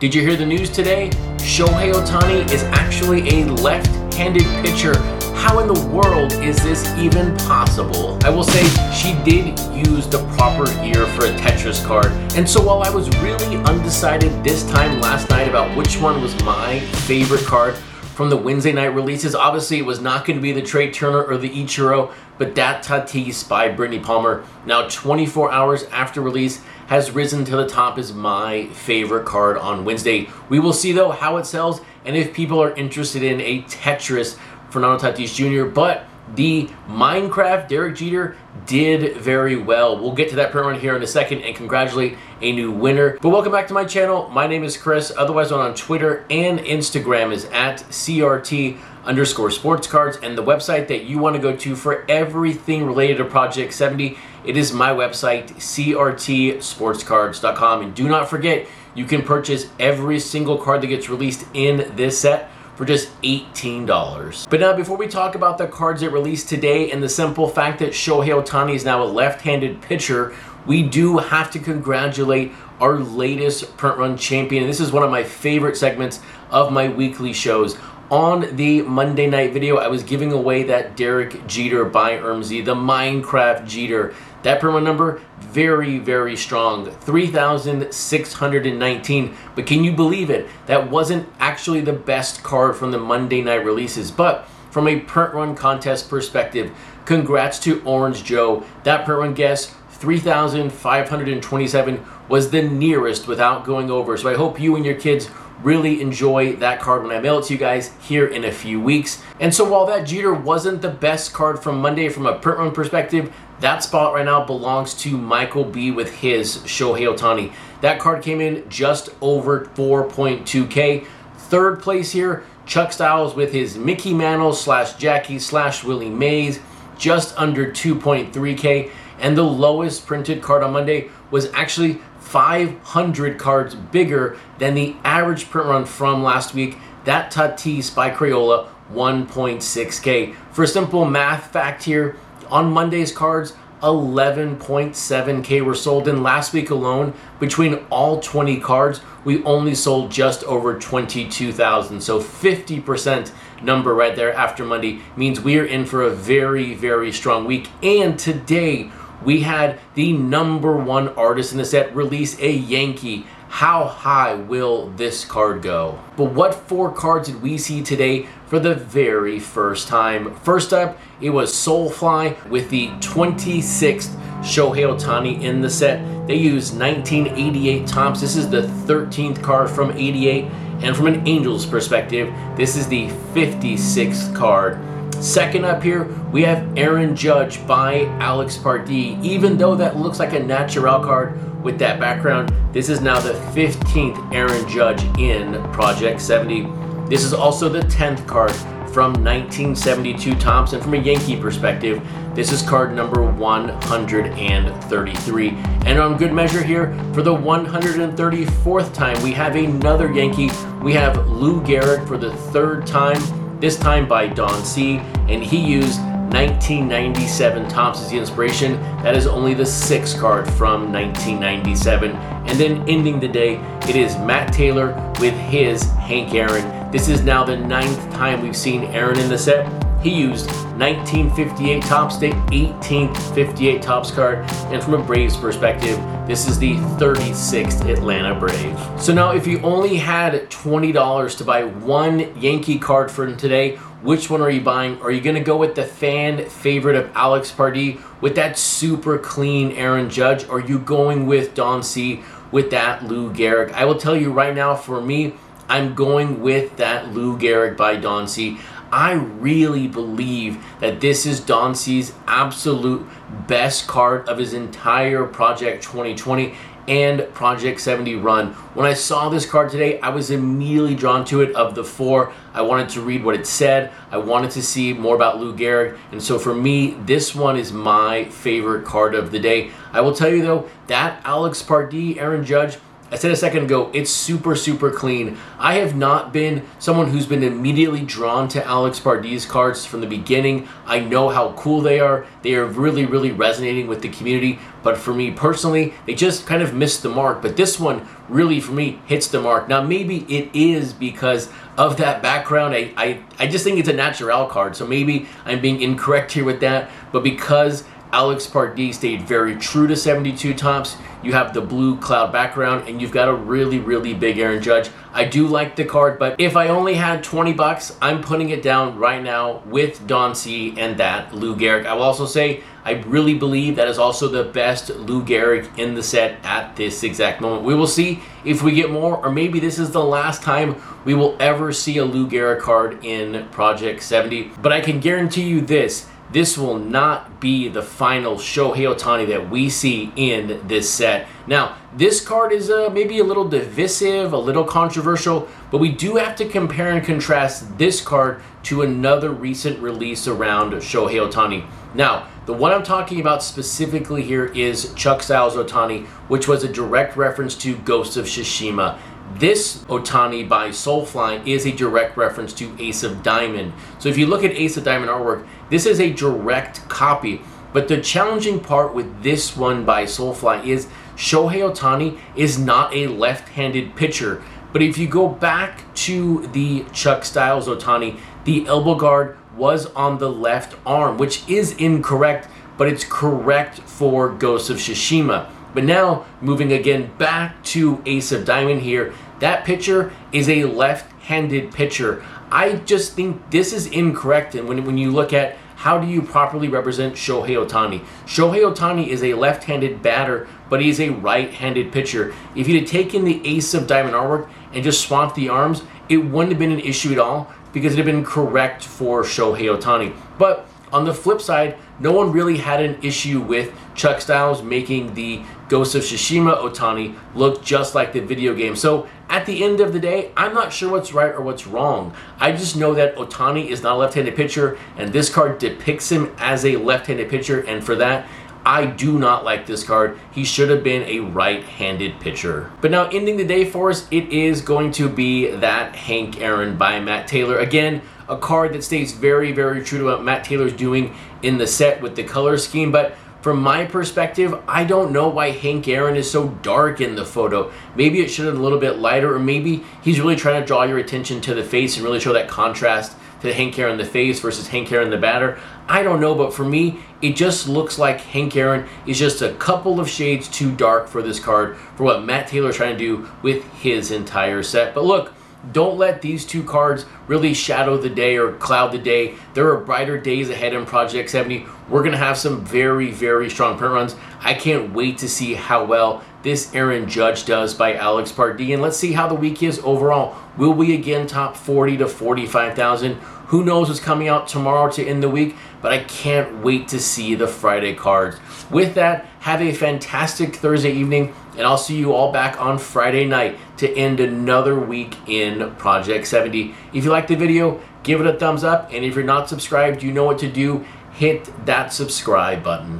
Did you hear the news today? Shohei Ohtani is actually a left handed pitcher. How in the world is this even possible? I will say she did use the proper ear for a Tetris card. And so while I was really undecided this time last night about which one was my favorite card, from the Wednesday night releases. Obviously, it was not going to be the Trea Turner or the Ichiro, but that Tatis by Brittney Palmer, now 24 hours after release, has risen to the top as my favorite card on Wednesday. We will see, though, how it sells and if people are interested in a Tetris for Fernando Tatis Jr., but the Minecraft Derek Jeter did very well. We'll get to that print run here in a second and congratulate a new winner. But welcome back to my channel. My name is Chris, otherwise known on Twitter and Instagram is at CRT underscore sports cards and the website that you want to go to for everything related to Project 70. It is my website, crtsportscards.com. And do not forget, you can purchase every single card that gets released in this set for just $18. But now, before we talk about the cards that released today and the simple fact that Shohei Ohtani is now a left handed pitcher, we do have to congratulate our latest print run champion. This is one of my favorite segments of my weekly shows. On the Monday night video, I was giving away that Derek Jeter by Ermsy, the Minecraft Jeter. That promo number, very, very strong. 3,619. But can you believe it? That wasn't actually the best card from the Monday night releases. But from a print run contest perspective, congrats to Orange Joe. That print run guess, 3,527 was the nearest without going over. So I hope you and your kids really enjoy that card when I mail it to you guys here in a few weeks. And so while that Jeter wasn't the best card from Monday from a print run perspective, that spot right now belongs to Michael B with his Shohei Ohtani. That card came in just over 4.2K. Third place here, Chuck Styles with his Mickey Mantle slash Jackie slash Willie Mays, just under 2.3K. And the lowest printed card on Monday was actually 500 cards bigger than the average print run from last week. That Tatis by Crayola, 1.6K. For a simple math fact here, on Monday's cards, 11.7K were sold. And last week alone, between all 20 cards, we only sold just over 22,000. So 50% number right there after Monday means we are in for a very, very strong week. And today, we had the number one artist in the set release a Yankee. How high will this card go? But what four cards did we see today for the very first time? First up, it was Soulfly with the 26th Shohei Ohtani in the set. They used 1988 Topps. This is the 13th card from 88. And from an Angels perspective, this is the 56th card Second up here, we have Aaron Judge by Alex Pardee. Even though that looks like a Naturel card with that background, this is now the 15th Aaron Judge in Project 70. This is also the 10th card from 1972 Thompson From a Yankee perspective, this is card number 133. And on good measure here, for the 134th time, we have another Yankee. We have Lou Gehrig for the third time this time by Don C. And he used 1997 Topps as the inspiration. That is only the sixth card from 1997. And then ending the day, it is Matt Taylor with his Hank Aaron. This is now the ninth time we've seen Aaron in the set. He used 1958 Topps, the 18th 58 Topps card, and from a Braves perspective, this is the 36th Atlanta Brave. So now, if you only had $20 to buy one Yankee card for today, which one are you buying? Are you going to go with the fan favorite of Alex Pardee with that super clean Aaron Judge? Or are you going with Don C with that Lou Gehrig? I will tell you right now, for me, I'm going with that Lou Gehrig by Don C. I really believe that this is Don C's absolute best card of his entire Project 2020 and Project 70 run. When I saw this card today, I was immediately drawn to it of the four. I wanted to read what it said. I wanted to see more about Lou Gehrig. And so for me, this one is my favorite card of the day. I will tell you though, that Alex Pardee, Aaron Judge, I said a second ago, it's super, super clean. I have not been someone who's been immediately drawn to Alex Pardee cards from the beginning. I know how cool they are. They are really, really resonating with the community. But for me personally, they just kind of missed the mark. But this one really, for me, hits the mark. Now, maybe it is because of that background. I, I, I just think it's a Naturel card. So maybe I'm being incorrect here with that. But because Alex Pardee stayed very true to 72 Topps. You have the blue cloud background, and you've got a really, really big Aaron Judge. I do like the card, but if I only had 20 bucks, I'm putting it down right now with Don C and that Lou Gehrig. I will also say I really believe that is also the best Lou Gehrig in the set at this exact moment. We will see if we get more, or maybe this is the last time we will ever see a Lou Gehrig card in Project 70. But I can guarantee you this this will not be the final Shohei Ohtani that we see in this set. Now, this card is uh, maybe a little divisive, a little controversial, but we do have to compare and contrast this card to another recent release around Shohei Ohtani. Now, the one I'm talking about specifically here is Chuck Styles Ohtani, which was a direct reference to Ghost of Tsushima. This Ohtani by Soulfly is a direct reference to Ace of Diamond. So if you look at Ace of Diamond artwork, this is a direct copy. But the challenging part with this one by Soulfly is Shohei Ohtani is not a left-handed pitcher. But if you go back to the Chuck Styles Ohtani, the elbow guard was on the left arm, which is incorrect, but it's correct for Ghost of Tsushima. But now, moving again back to Ace of Diamond here, that pitcher is a left-handed pitcher. I just think this is incorrect. And when, when you look at how do you properly represent Shohei Ohtani? Shohei Ohtani is a left-handed batter, but he's a right-handed pitcher. If you'd taken the Ace of Diamond artwork and just swapped the arms, it wouldn't have been an issue at all because it have been correct for Shohei Ohtani. But on the flip side, no one really had an issue with Chuck Styles making the Ghost of Tsushima Ohtani look just like the video game. So at the end of the day, I'm not sure what's right or what's wrong. I just know that Ohtani is not a left-handed pitcher, and this card depicts him as a left-handed pitcher, and for that, I do not like this card. He should have been a right-handed pitcher. But now ending the day for us, it is going to be that Hank Aaron by Matt Taylor. Again, a card that stays very, very true to what Matt Taylor's doing in the set with the color scheme, but from my perspective, I don't know why Hank Aaron is so dark in the photo. Maybe it should have been a little bit lighter, or maybe he's really trying to draw your attention to the face and really show that contrast to Hank Aaron the face versus Hank Aaron the batter. I don't know, but for me, it just looks like Hank Aaron is just a couple of shades too dark for this card for what Matt Taylor is trying to do with his entire set. But look, don't let these two cards really shadow the day or cloud the day. There are brighter days ahead in Project 70. We're going to have some very, very strong print runs. I can't wait to see how well this Aaron Judge does by Alex Pardee. And let's see how the week is overall. Will we again top 40 to 45,000? Who knows what's coming out tomorrow to end the week, but I can't wait to see the Friday cards. With that, have a fantastic Thursday evening, and I'll see you all back on Friday night to end another week in Project 70. If you liked the video, give it a thumbs up, and if you're not subscribed, you know what to do. Hit that subscribe button.